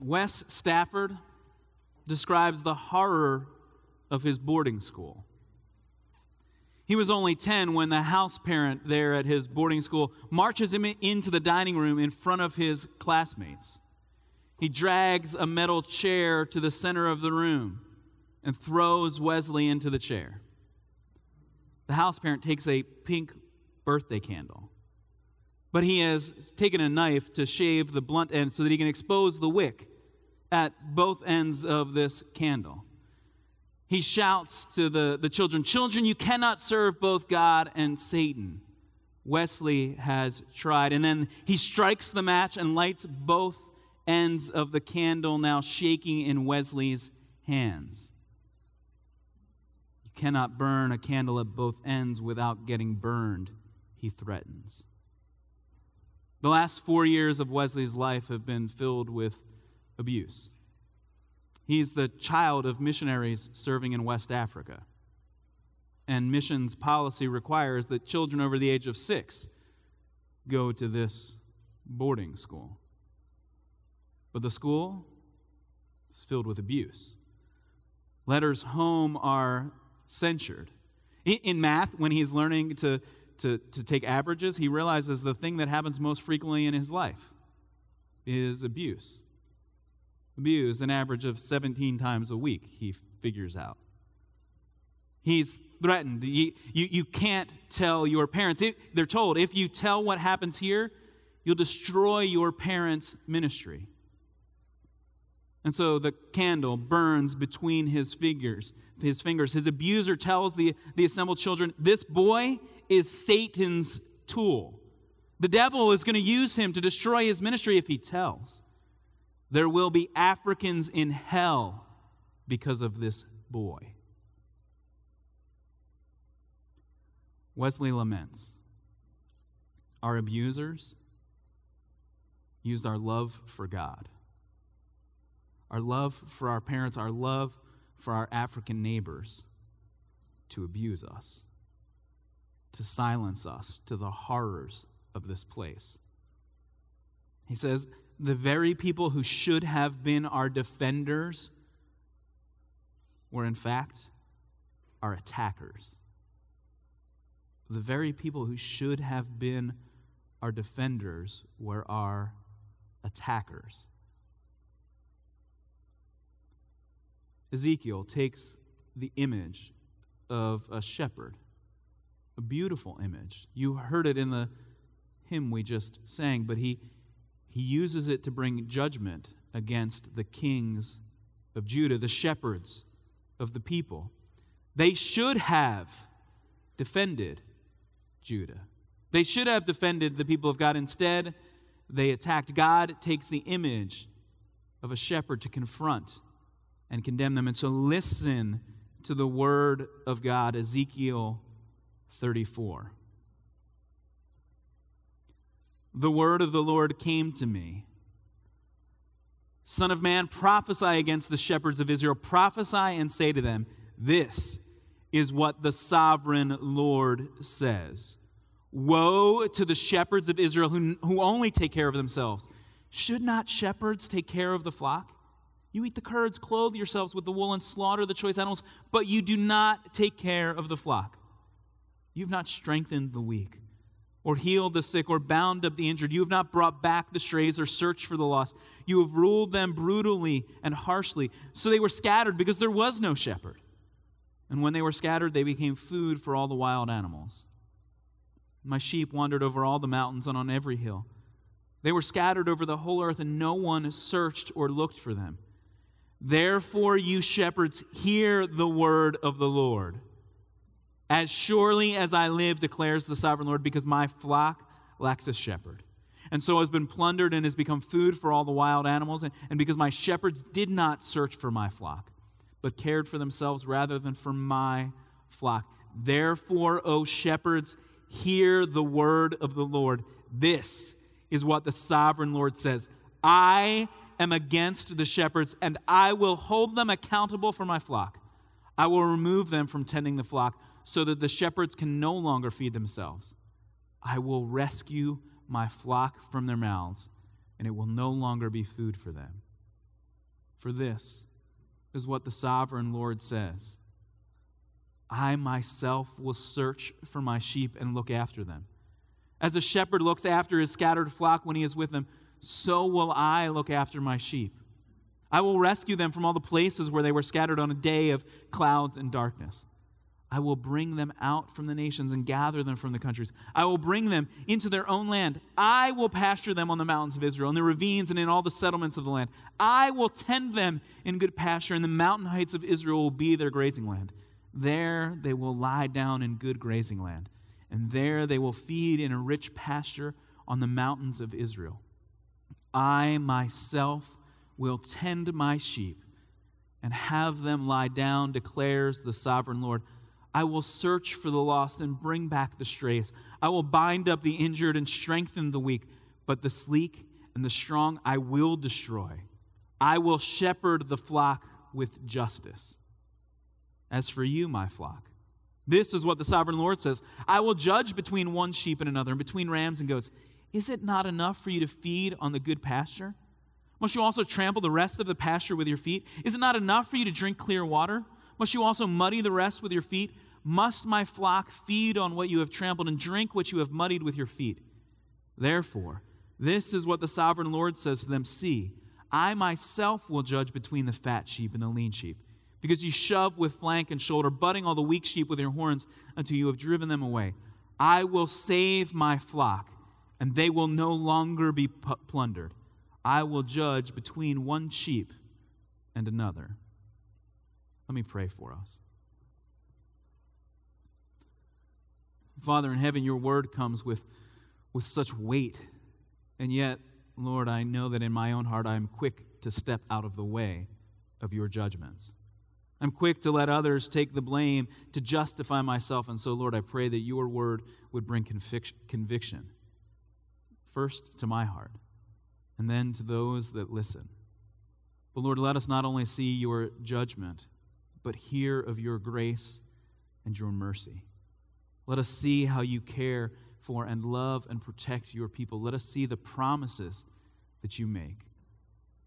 Wes Stafford describes the horror of his boarding school. He was only 10 when the house parent there at his boarding school marches him into the dining room in front of his classmates. He drags a metal chair to the center of the room and throws Wesley into the chair. The house parent takes a pink birthday candle, but he has taken a knife to shave the blunt end so that he can expose the wick at both ends of this candle he shouts to the, the children Children, you cannot serve both God and Satan. Wesley has tried. And then he strikes the match and lights both ends of the candle, now shaking in Wesley's hands. You cannot burn a candle at both ends without getting burned, he threatens. The last four years of Wesley's life have been filled with abuse. He's the child of missionaries serving in West Africa. And missions policy requires that children over the age of six go to this boarding school. But the school is filled with abuse. Letters home are censured. In math, when he's learning to, to, to take averages, he realizes the thing that happens most frequently in his life is abuse Abuse, an average of 17 times a week, he figures out. He's threatened. You, you, you can't tell your parents. It, they're told if you tell what happens here, you'll destroy your parents' ministry. And so the candle burns between his fingers. His fingers. His abuser tells the, the assembled children, This boy is Satan's tool. The devil is going to use him to destroy his ministry if he tells. There will be Africans in hell because of this boy. Wesley laments our abusers used our love for God, our love for our parents, our love for our African neighbors to abuse us, to silence us to the horrors of this place. He says, the very people who should have been our defenders were, in fact, our attackers. The very people who should have been our defenders were our attackers. Ezekiel takes the image of a shepherd, a beautiful image. You heard it in the hymn we just sang, but he he uses it to bring judgment against the kings of Judah, the shepherds of the people. They should have defended Judah. They should have defended the people of God. Instead, they attacked. God takes the image of a shepherd to confront and condemn them. And so listen to the word of God, Ezekiel 34 the word of the Lord came to me. Son of man, prophesy against the shepherds of Israel. Prophesy and say to them, This is what the sovereign Lord says. Woe to the shepherds of Israel who, who only take care of themselves. Should not shepherds take care of the flock? You eat the curds, clothe yourselves with the wool, and slaughter the choice animals, but you do not take care of the flock. You've not strengthened the weak or healed the sick, or bound up the injured. You have not brought back the strays or searched for the lost. You have ruled them brutally and harshly. So they were scattered because there was no shepherd. And when they were scattered, they became food for all the wild animals. My sheep wandered over all the mountains and on every hill. They were scattered over the whole earth, and no one searched or looked for them. Therefore, you shepherds, hear the word of the Lord. As surely as I live, declares the sovereign Lord, because my flock lacks a shepherd. And so has been plundered and has become food for all the wild animals, and, and because my shepherds did not search for my flock, but cared for themselves rather than for my flock. Therefore, O shepherds, hear the word of the Lord. This is what the sovereign Lord says I am against the shepherds, and I will hold them accountable for my flock. I will remove them from tending the flock so that the shepherds can no longer feed themselves. I will rescue my flock from their mouths, and it will no longer be food for them. For this is what the sovereign Lord says I myself will search for my sheep and look after them. As a shepherd looks after his scattered flock when he is with them, so will I look after my sheep. I will rescue them from all the places where they were scattered on a day of clouds and darkness. I will bring them out from the nations and gather them from the countries. I will bring them into their own land. I will pasture them on the mountains of Israel, in the ravines, and in all the settlements of the land. I will tend them in good pasture, and the mountain heights of Israel will be their grazing land. There they will lie down in good grazing land, and there they will feed in a rich pasture on the mountains of Israel. I myself will tend my sheep and have them lie down, declares the sovereign Lord. I will search for the lost and bring back the strays. I will bind up the injured and strengthen the weak, but the sleek and the strong I will destroy. I will shepherd the flock with justice. As for you, my flock, this is what the sovereign Lord says I will judge between one sheep and another, and between rams and goats. Is it not enough for you to feed on the good pasture? Must you also trample the rest of the pasture with your feet? Is it not enough for you to drink clear water? Must you also muddy the rest with your feet? Must my flock feed on what you have trampled and drink what you have muddied with your feet? Therefore, this is what the sovereign Lord says to them See, I myself will judge between the fat sheep and the lean sheep, because you shove with flank and shoulder, butting all the weak sheep with your horns until you have driven them away. I will save my flock, and they will no longer be plundered. I will judge between one sheep and another. Let me pray for us. Father in heaven, your word comes with, with such weight. And yet, Lord, I know that in my own heart I am quick to step out of the way of your judgments. I'm quick to let others take the blame to justify myself. And so, Lord, I pray that your word would bring conviction, first to my heart, and then to those that listen. But, Lord, let us not only see your judgment, but hear of your grace and your mercy. Let us see how you care for and love and protect your people. Let us see the promises that you make.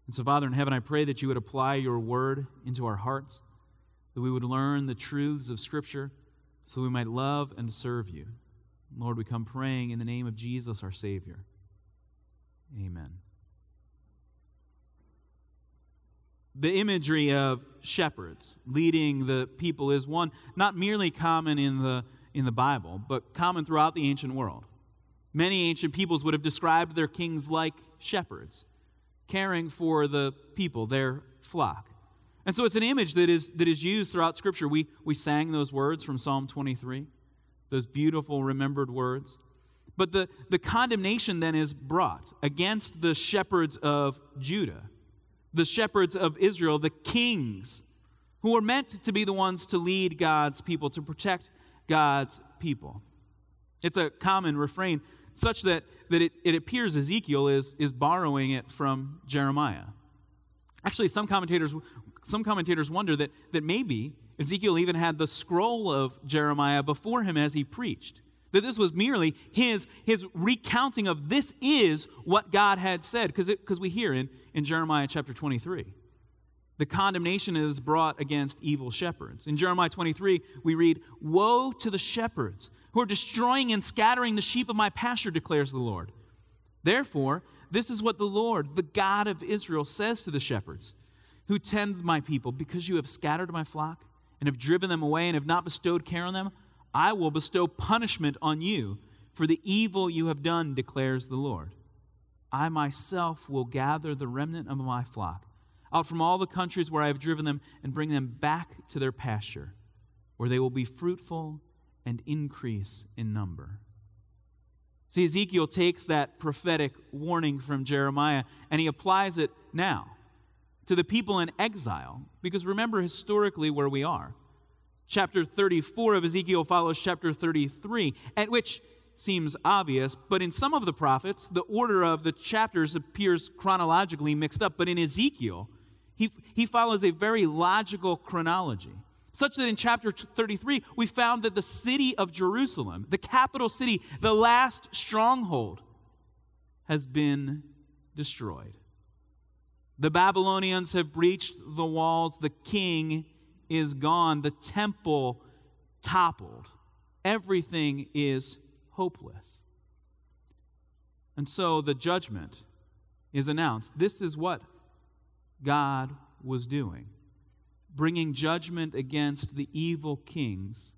And so, Father in heaven, I pray that you would apply your word into our hearts, that we would learn the truths of Scripture so we might love and serve you. Lord, we come praying in the name of Jesus, our Savior. Amen. The imagery of shepherds leading the people is one not merely common in the, in the Bible, but common throughout the ancient world. Many ancient peoples would have described their kings like shepherds, caring for the people, their flock. And so it's an image that is, that is used throughout Scripture. We, we sang those words from Psalm 23, those beautiful remembered words. But the, the condemnation then is brought against the shepherds of Judah the shepherds of Israel, the kings, who were meant to be the ones to lead God's people, to protect God's people. It's a common refrain, such that, that it, it appears Ezekiel is, is borrowing it from Jeremiah. Actually, some commentators, some commentators wonder that, that maybe Ezekiel even had the scroll of Jeremiah before him as he preached that this was merely his, his recounting of this is what God had said. Because we hear in, in Jeremiah chapter 23, the condemnation is brought against evil shepherds. In Jeremiah 23, we read, Woe to the shepherds who are destroying and scattering the sheep of my pasture, declares the Lord. Therefore, this is what the Lord, the God of Israel, says to the shepherds who tend my people, because you have scattered my flock and have driven them away and have not bestowed care on them. I will bestow punishment on you for the evil you have done, declares the Lord. I myself will gather the remnant of my flock out from all the countries where I have driven them and bring them back to their pasture, where they will be fruitful and increase in number. See, Ezekiel takes that prophetic warning from Jeremiah and he applies it now to the people in exile, because remember historically where we are. Chapter 34 of Ezekiel follows chapter 33, at which seems obvious, but in some of the prophets, the order of the chapters appears chronologically mixed up. But in Ezekiel, he, he follows a very logical chronology, such that in chapter 33, we found that the city of Jerusalem, the capital city, the last stronghold, has been destroyed. The Babylonians have breached the walls. The king is gone. The temple toppled. Everything is hopeless. And so the judgment is announced. This is what God was doing bringing judgment against the evil kings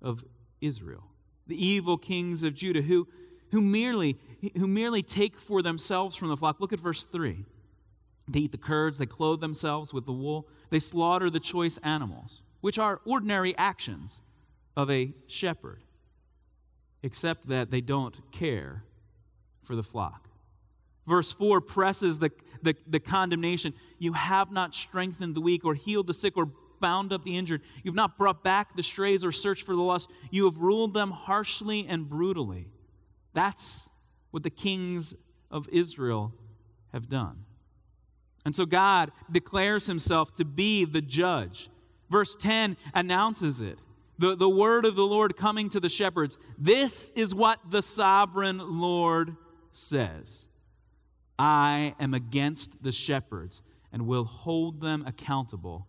of Israel, the evil kings of Judah who, who, merely, who merely take for themselves from the flock. Look at verse 3. They eat the curds, they clothe themselves with the wool, they slaughter the choice animals, which are ordinary actions of a shepherd, except that they don't care for the flock. Verse 4 presses the, the, the, condemnation. You have not strengthened the weak, or healed the sick, or bound up the injured. You've not brought back the strays, or searched for the lost. You have ruled them harshly and brutally. That's what the kings of Israel have done. And so God declares himself to be the judge. Verse 10 announces it. The, the word of the Lord coming to the shepherds. This is what the sovereign Lord says I am against the shepherds and will hold them accountable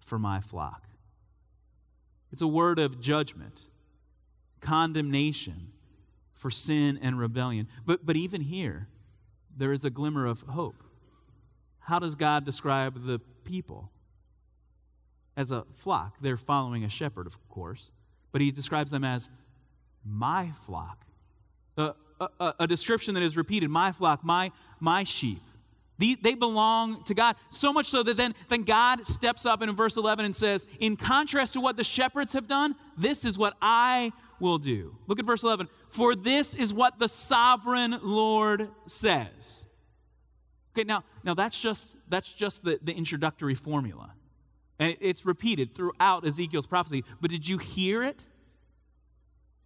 for my flock. It's a word of judgment, condemnation for sin and rebellion. But, but even here, there is a glimmer of hope. How does God describe the people? As a flock. They're following a shepherd, of course, but he describes them as my flock. Uh, a, a, description that is repeated my flock, my, my sheep. The, they belong to God. So much so that then, then God steps up in verse 11 and says, In contrast to what the shepherds have done, this is what I will do. Look at verse 11. For this is what the sovereign Lord says. Okay, now, now that's just, that's just the, the introductory formula. And it's repeated throughout Ezekiel's prophecy. But did you hear it?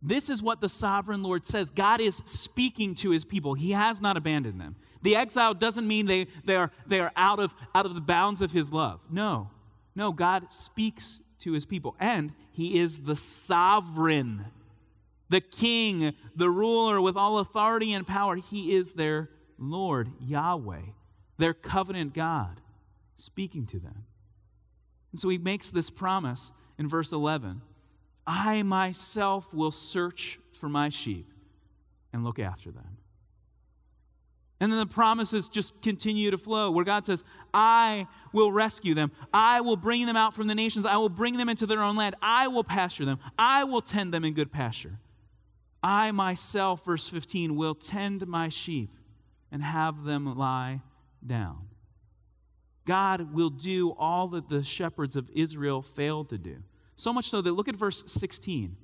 This is what the sovereign Lord says. God is speaking to his people. He has not abandoned them. The exile doesn't mean they, they, are, they are out of, out of the bounds of his love. No. No, God speaks to his people. And he is the sovereign, the king, the ruler with all authority and power. He is their Lord, Yahweh, their covenant God, speaking to them. And so he makes this promise in verse 11 I myself will search for my sheep and look after them. And then the promises just continue to flow, where God says, I will rescue them. I will bring them out from the nations. I will bring them into their own land. I will pasture them. I will tend them in good pasture. I myself, verse 15, will tend my sheep and have them lie down. God will do all that the shepherds of Israel failed to do. So much so that look at verse 16.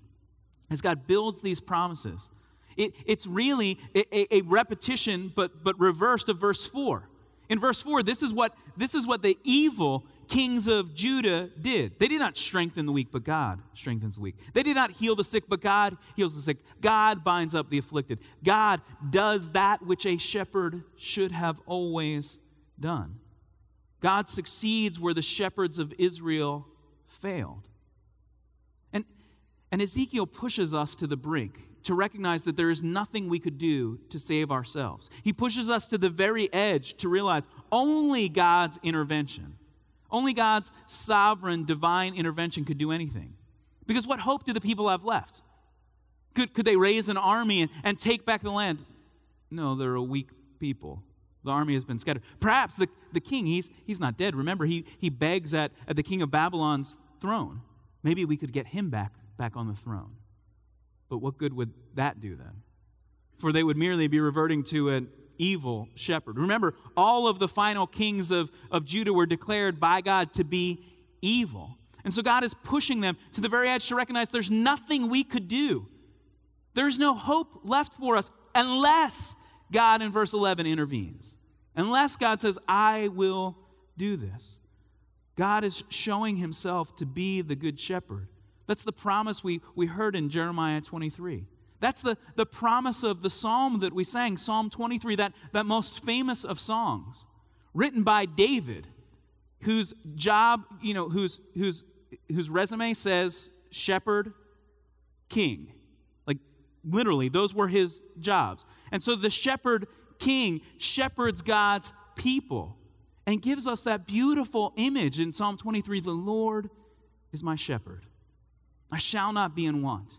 As God builds these promises, it, it's really a, a, repetition, but, but reversed of verse 4. In verse 4, this is, what, this is what the evil kings of Judah did. They did not strengthen the weak, but God strengthens the weak. They did not heal the sick, but God heals the sick. God binds up the afflicted. God does that which a shepherd should have always done. God succeeds where the shepherds of Israel failed. And and Ezekiel pushes us to the brink to recognize that there is nothing we could do to save ourselves. He pushes us to the very edge to realize only God's intervention, only God's sovereign divine intervention could do anything. Because what hope do the people have left? Could, could they raise an army and, and take back the land? No, they're a weak people. The army has been scattered. Perhaps the, the king, he's, he's not dead. Remember, he, he begs at, at the king of Babylon's throne. Maybe we could get him back back on the throne. But what good would that do then? For they would merely be reverting to an evil shepherd. Remember, all of the final kings of, of Judah were declared by God to be evil. And so God is pushing them to the very edge to recognize there's nothing we could do. There's no hope left for us unless God in verse 11 intervenes. Unless God says, I will do this. God is showing himself to be the good shepherd. That's the promise we, we heard in Jeremiah 23. That's the, the promise of the psalm that we sang, Psalm 23, that, that most famous of songs, written by David, whose job, you know, whose, whose, whose resume says shepherd, king. Like literally, those were his jobs. And so the shepherd king shepherds God's people. and gives us that beautiful image in Psalm 23 the Lord is my shepherd. I shall not be in want.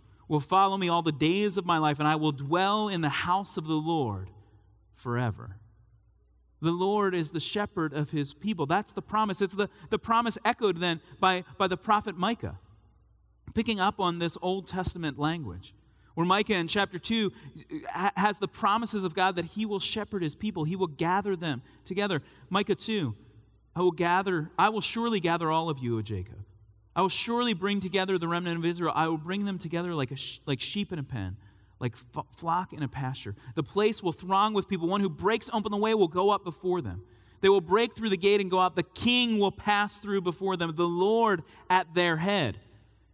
will follow me all the days of my life, and I will dwell in the house of the Lord forever. The Lord is the shepherd of his people. That's the promise. It's the, the promise echoed then by, by the prophet Micah, picking up on this Old Testament language. Where Micah in chapter 2 has the promises of God that he will shepherd his people, he will gather them together. Micah 2, I will gather, I will surely gather all of you, O Jacob. I will surely bring together the remnant of Israel. I will bring them together like, a sh- like sheep in a pen like f- flock in a pasture. The place will throng with people. One who breaks open the way will go up before them. They will break through the gate and go out. The king will pass through before them, the Lord at their head.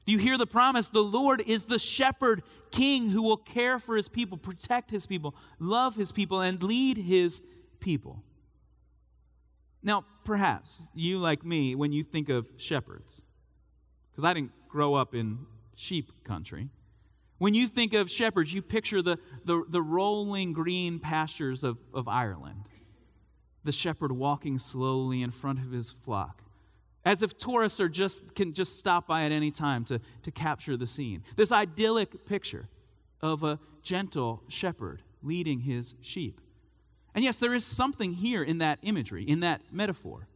Do you hear the promise? The Lord is the shepherd king who will care for his people, protect his people, love his people, and lead his people. Now, perhaps you, like me, when you think of shepherds, because I didn't grow up in sheep country, when you think of shepherds, you picture the, the, the rolling green pastures of, of Ireland, the shepherd walking slowly in front of his flock, as if tourists are just, can just stop by at any time to, to capture the scene. This idyllic picture of a gentle shepherd leading his sheep. And yes, there is something here in that imagery, in that metaphor.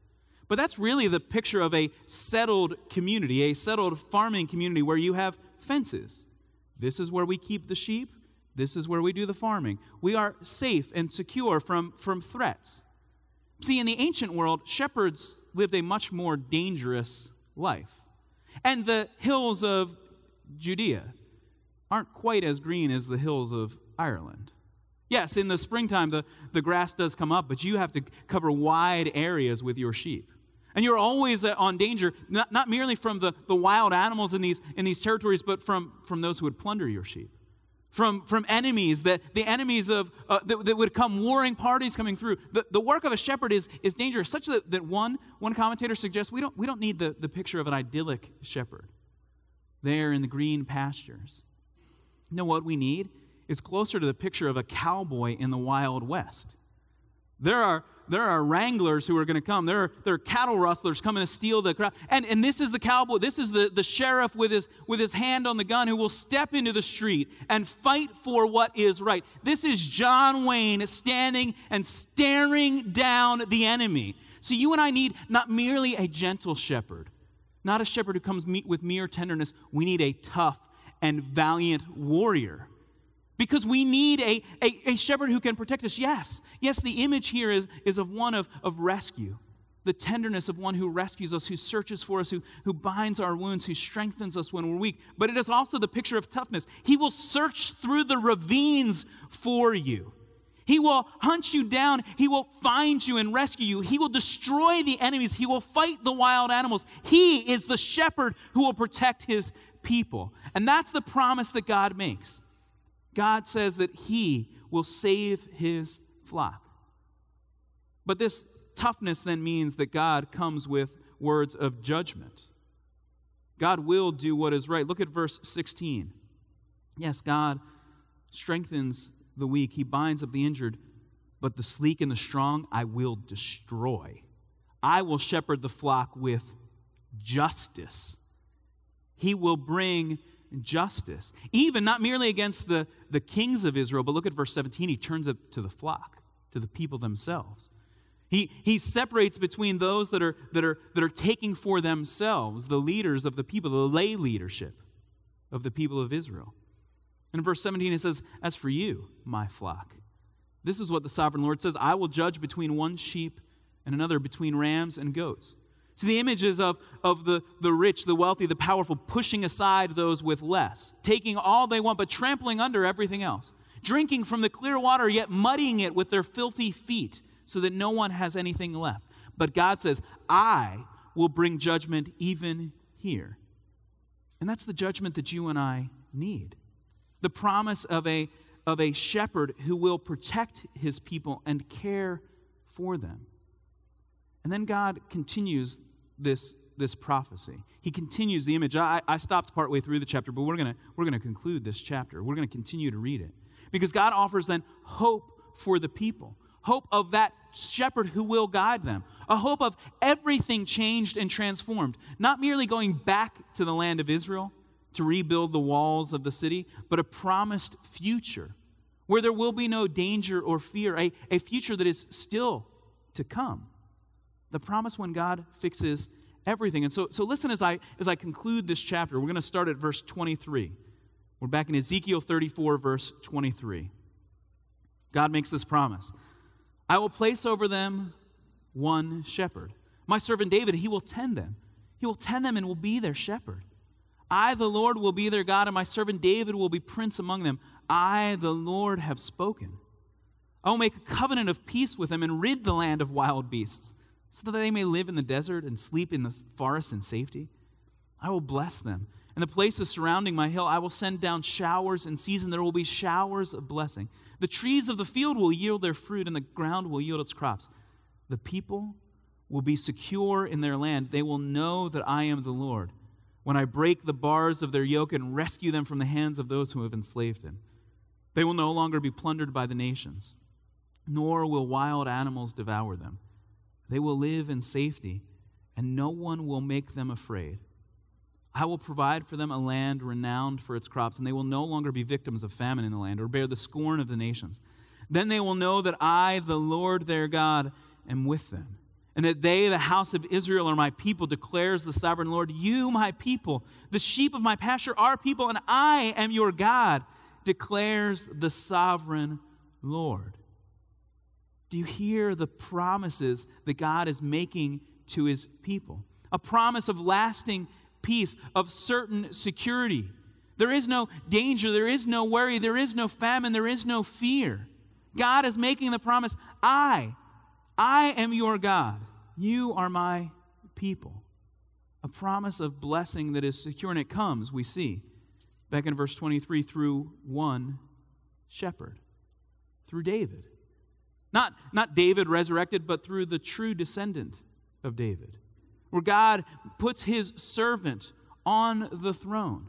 But that's really the picture of a settled community, a settled farming community where you have fences this is where we keep the sheep. This is where we do the farming. We are safe and secure from, from threats. See, in the ancient world, shepherds lived a much more dangerous life. And the hills of Judea aren't quite as green as the hills of Ireland. Yes, in the springtime, the, the grass does come up, but you have to cover wide areas with your sheep. And you're always uh, on danger, not, not merely from the, the wild animals in these, in these territories, but from, from those who would plunder your sheep. From, from enemies, that, the enemies of, uh, that, that, would come, warring parties coming through. The, the work of a shepherd is, is dangerous, such that, that one, one commentator suggests we don't, we don't need the, the picture of an idyllic shepherd there in the green pastures. Know what we need? Is closer to the picture of a cowboy in the Wild West. There are, there are wranglers who are going to come. There are, there are cattle rustlers coming to steal the crowd. And, and this is the cowboy, this is the, the sheriff with his, with his hand on the gun who will step into the street and fight for what is right. This is John Wayne standing and staring down the enemy. So you and I need not merely a gentle shepherd, not a shepherd who comes meet with mere tenderness. We need a tough and valiant warrior because we need a, a, a, shepherd who can protect us. Yes, yes, the image here is, is of one of, of rescue, the tenderness of one who rescues us, who searches for us, who, who binds our wounds, who strengthens us when we're weak. But it is also the picture of toughness. He will search through the ravines for you. He will hunt you down. He will find you and rescue you. He will destroy the enemies. He will fight the wild animals. He is the shepherd who will protect his people. And that's the promise that God makes. God says that He will save His flock. But this toughness then means that God comes with words of judgment. God will do what is right. Look at verse 16. Yes, God strengthens the weak, He binds up the injured, but the sleek and the strong I will destroy. I will shepherd the flock with justice. He will bring justice. Even not merely against the, the kings of Israel, but look at verse 17. He turns it to the flock, to the people themselves. He, he separates between those that are, that, are, that are taking for themselves, the leaders of the people, the lay leadership of the people of Israel. And in verse 17, it says, As for you, my flock, this is what the sovereign Lord says I will judge between one sheep and another, between rams and goats. See, the images of, of the, the rich, the wealthy, the powerful pushing aside those with less, taking all they want, but trampling under everything else, drinking from the clear water, yet muddying it with their filthy feet so that no one has anything left. But God says, I will bring judgment even here. And that's the judgment that you and I need. The promise of a, of a shepherd who will protect his people and care for them. And then God continues this, this prophecy. He continues the image. I, I stopped partway through the chapter, but we're to we're going to conclude this chapter. We're going to continue to read it. Because God offers then hope for the people hope of that shepherd who will guide them, a hope of everything changed and transformed, not merely going back to the land of Israel to rebuild the walls of the city, but a promised future where there will be no danger or fear, a, a future that is still to come. The promise when God fixes everything. And so, so listen as I, as I conclude this chapter. We're going to start at verse 23. We're back in Ezekiel 34, verse 23. God makes this promise I will place over them one shepherd. My servant David, he will tend them. He will tend them and will be their shepherd. I, the Lord, will be their God, and my servant David will be prince among them. I, the Lord, have spoken. I will make a covenant of peace with them and rid the land of wild beasts, so that they may live in the desert and sleep in the forest in safety. I will bless them and the places surrounding my hill, I will send down showers in season. There will be showers of blessing. The trees of the field will yield their fruit, and the ground will yield its crops. The people will be secure in their land. They will know that I am the Lord when I break the bars of their yoke and rescue them from the hands of those who have enslaved them. They will no longer be plundered by the nations, nor will wild animals devour them. They will live in safety, and no one will make them afraid. I will provide for them a land renowned for its crops, and they will no longer be victims of famine in the land or bear the scorn of the nations. Then they will know that I, the Lord their God, am with them, and that they, the house of Israel, are my people, declares the sovereign Lord. You, my people, the sheep of my pasture, are people, and I am your God, declares the sovereign Lord. Do you hear the promises that God is making to his people? A promise of lasting peace, of certain security. There is no danger, there is no worry, there is no famine, there is no fear. God is making the promise I, I am your God. You are my people. A promise of blessing that is secure, and it comes, we see, back in verse 23, through one shepherd, through David. Not, not David resurrected, but through the true descendant of David where God puts his servant on the throne.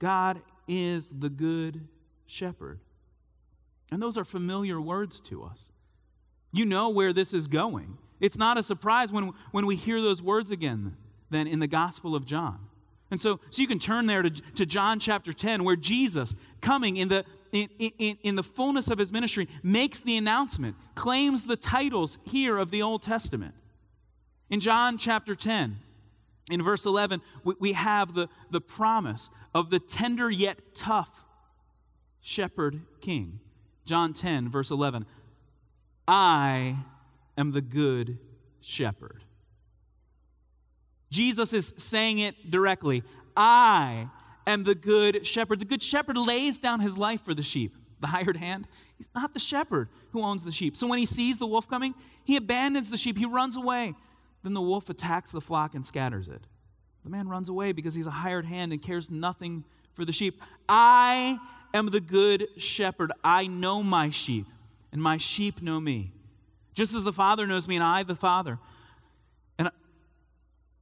God is the good shepherd. And those are familiar words to us. You know where this is going. It's not a surprise when, when we hear those words again, then in the Gospel of John. And so, so you can turn there to, to John chapter 10, where Jesus, coming in the, in, in, in the fullness of his ministry, makes the announcement, claims the titles here of the Old Testament. In John chapter 10, in verse 11, we, we have the, the promise of the tender yet tough shepherd king. John 10, verse 11 I am the good shepherd. Jesus is saying it directly. I am the good shepherd. The good shepherd lays down his life for the sheep. The hired hand, he's not the shepherd who owns the sheep. So when he sees the wolf coming, he abandons the sheep, he runs away. Then the wolf attacks the flock and scatters it. The man runs away because he's a hired hand and cares nothing for the sheep. I am the good shepherd. I know my sheep, and my sheep know me. Just as the Father knows me, and I, the Father.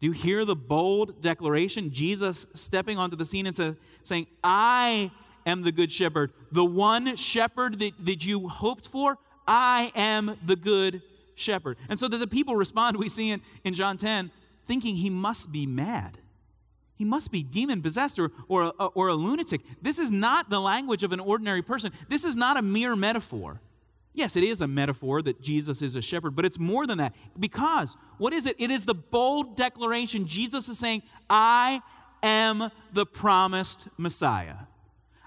Do you hear the bold declaration? Jesus stepping onto the scene and say, saying, I am the good shepherd. The one shepherd that, that you hoped for, I am the good shepherd. And so that the people respond, we see in, in John 10, thinking he must be mad. He must be demon possessed or, or, or a lunatic. This is not the language of an ordinary person. This is not a mere metaphor. Yes, it is a metaphor that Jesus is a shepherd, but it's more than that. Because what is it? It is the bold declaration. Jesus is saying, I am the promised Messiah.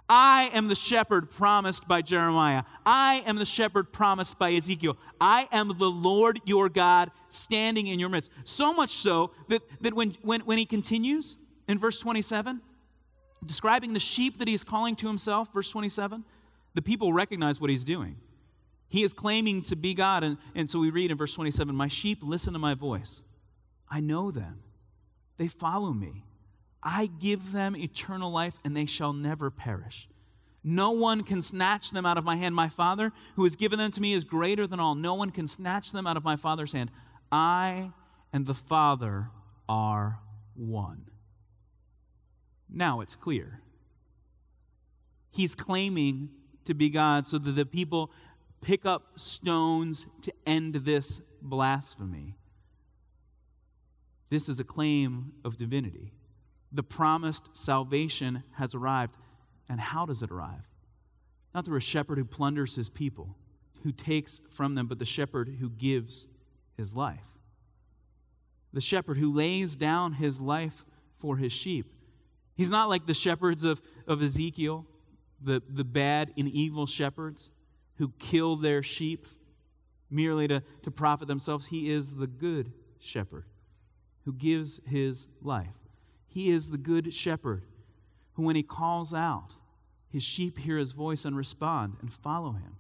I am the shepherd promised by Jeremiah. I am the shepherd promised by Ezekiel. I am the Lord your God standing in your midst. So much so that, that when, when, when he continues in verse 27, describing the sheep that he's calling to himself, verse 27, the people recognize what he's doing. He is claiming to be God. And, and so we read in verse 27 My sheep listen to my voice. I know them, they follow me. I give them eternal life, and they shall never perish. No one can snatch them out of my hand. My Father, who has given them to me, is greater than all. No one can snatch them out of my Father's hand. I and the Father are one. Now it's clear. He's claiming to be God so that the people pick up stones to end this blasphemy. This is a claim of divinity. The promised salvation has arrived. And how does it arrive? Not through a shepherd who plunders his people, who takes from them, but the shepherd who gives his life. The shepherd who lays down his life for his sheep. He's not like the shepherds of, of Ezekiel, the, the bad and evil shepherds who kill their sheep merely to, to profit themselves. He is the good shepherd who gives his life. He is the good shepherd who, when he calls out, his sheep hear his voice and respond and follow him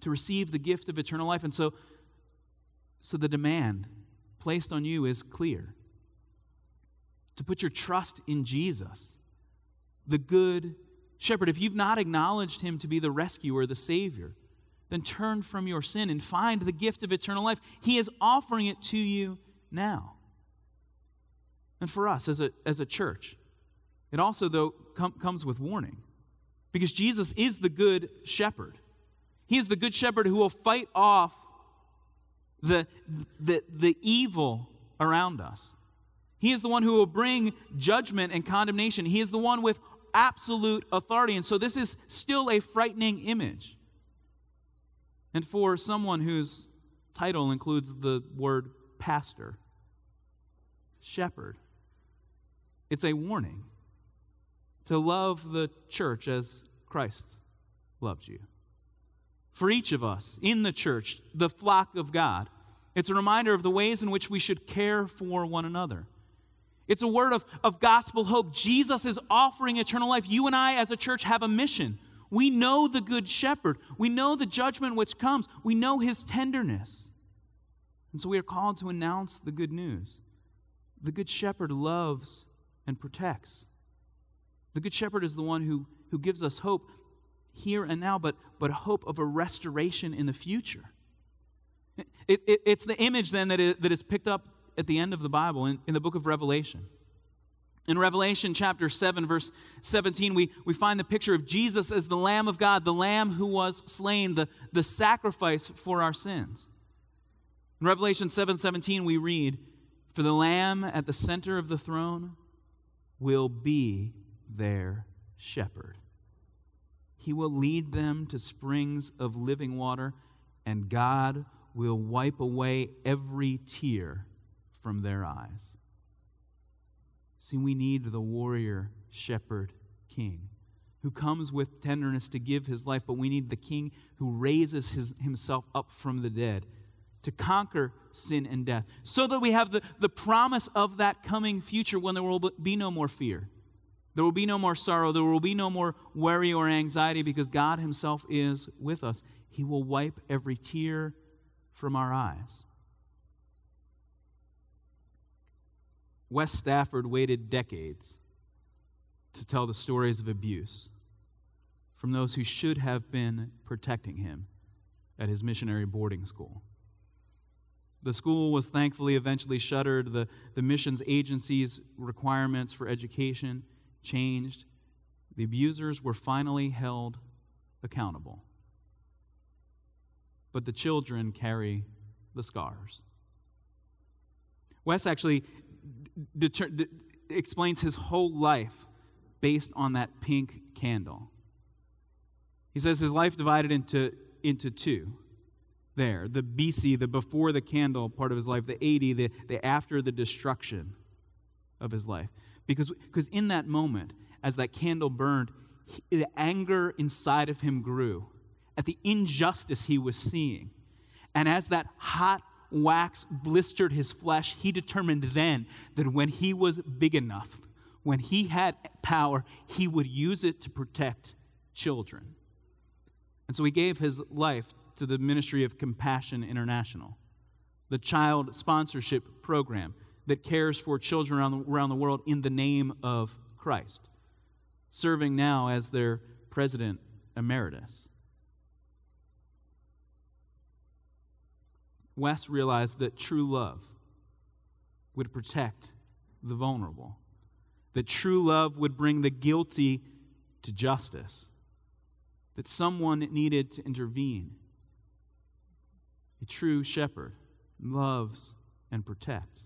to receive the gift of eternal life. And so, so the demand placed on you is clear to put your trust in Jesus, the good shepherd. If you've not acknowledged him to be the rescuer, the Savior, then turn from your sin and find the gift of eternal life. He is offering it to you now. And for us as a, as a church, it also, though, com- comes with warning because Jesus is the good shepherd. He is the good shepherd who will fight off the, the, the evil around us. He is the one who will bring judgment and condemnation. He is the one with absolute authority. And so this is still a frightening image. And for someone whose title includes the word pastor, shepherd, it's a warning to love the church as Christ loved you. For each of us in the church, the flock of God, it's a reminder of the ways in which we should care for one another. It's a word of, of gospel hope. Jesus is offering eternal life. You and I, as a church, have a mission. We know the good shepherd, we know the judgment which comes, we know his tenderness. And so we are called to announce the good news. The good shepherd loves and protects. The good shepherd is the one who, who gives us hope here and now, but, but hope of a restoration in the future. It, it, it's the image then that, that is picked up at the end of the Bible in, in the book of Revelation. In Revelation chapter 7, verse 17, we, we find the picture of Jesus as the Lamb of God, the Lamb who was slain, the, the sacrifice for our sins. In Revelation 7 17, we read, For the Lamb at the center of the throne will be their shepherd. He will lead them to springs of living water, and God will wipe away every tear from their eyes. See, we need the warrior shepherd king who comes with tenderness to give his life, but we need the king who raises his, himself up from the dead to conquer sin and death, so that we have the, the promise of that coming future when there will be no more fear. There will be no more sorrow. There will be no more worry or anxiety because God Himself is with us. He will wipe every tear from our eyes. Wes Stafford waited decades to tell the stories of abuse from those who should have been protecting him at his missionary boarding school. The school was thankfully eventually shuttered. The, the missions agency's requirements for education changed. The abusers were finally held accountable. But the children carry the scars. Wes actually deter- de- explains his whole life based on that pink candle. He says his life divided into, into two. there the BC, the before the candle part of his life, the AD, the, the after the destruction of his life. Because, because in that moment, as that candle burned, he, the anger inside of him grew at the injustice he was seeing. And as that hot wax blistered his flesh, he determined then that when he was big enough, when he had power, he would use it to protect children. And so he gave his life to the Ministry of Compassion International, the child sponsorship program that cares for children around the, around the world in the name of Christ, serving now as their president emeritus. Wess realized that true love would protect the vulnerable, that true love would bring the guilty to justice, that someone needed to intervene. A true shepherd loves and protects.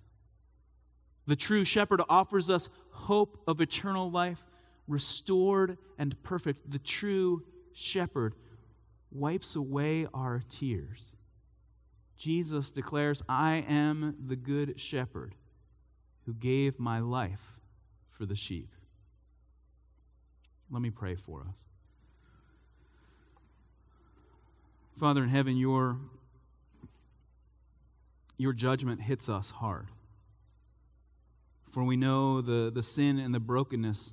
The true shepherd offers us hope of eternal life, restored and perfect. The true shepherd wipes away our tears. Jesus declares, I am the good shepherd who gave my life for the sheep. Let me pray for us. Father in heaven, your, your judgment hits us hard. For we know the, the sin and the brokenness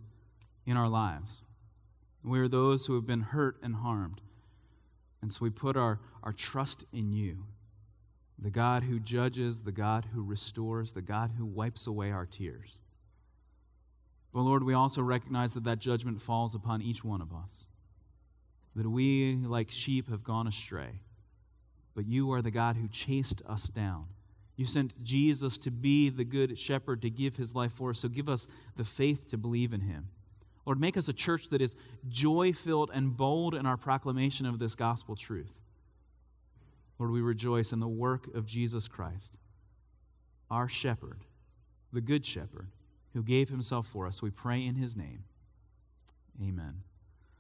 in our lives. We are those who have been hurt and harmed. And so we put our, our trust in you the God who judges, the God who restores, the God who wipes away our tears. But Lord, we also recognize that that judgment falls upon each one of us. That we, like sheep, have gone astray. But you are the God who chased us down. You sent Jesus to be the good shepherd to give his life for us. So give us the faith to believe in him. Lord, make us a church that is joy filled and bold in our proclamation of this gospel truth. Lord, we rejoice in the work of Jesus Christ, our shepherd, the good shepherd, who gave himself for us. We pray in his name. Amen.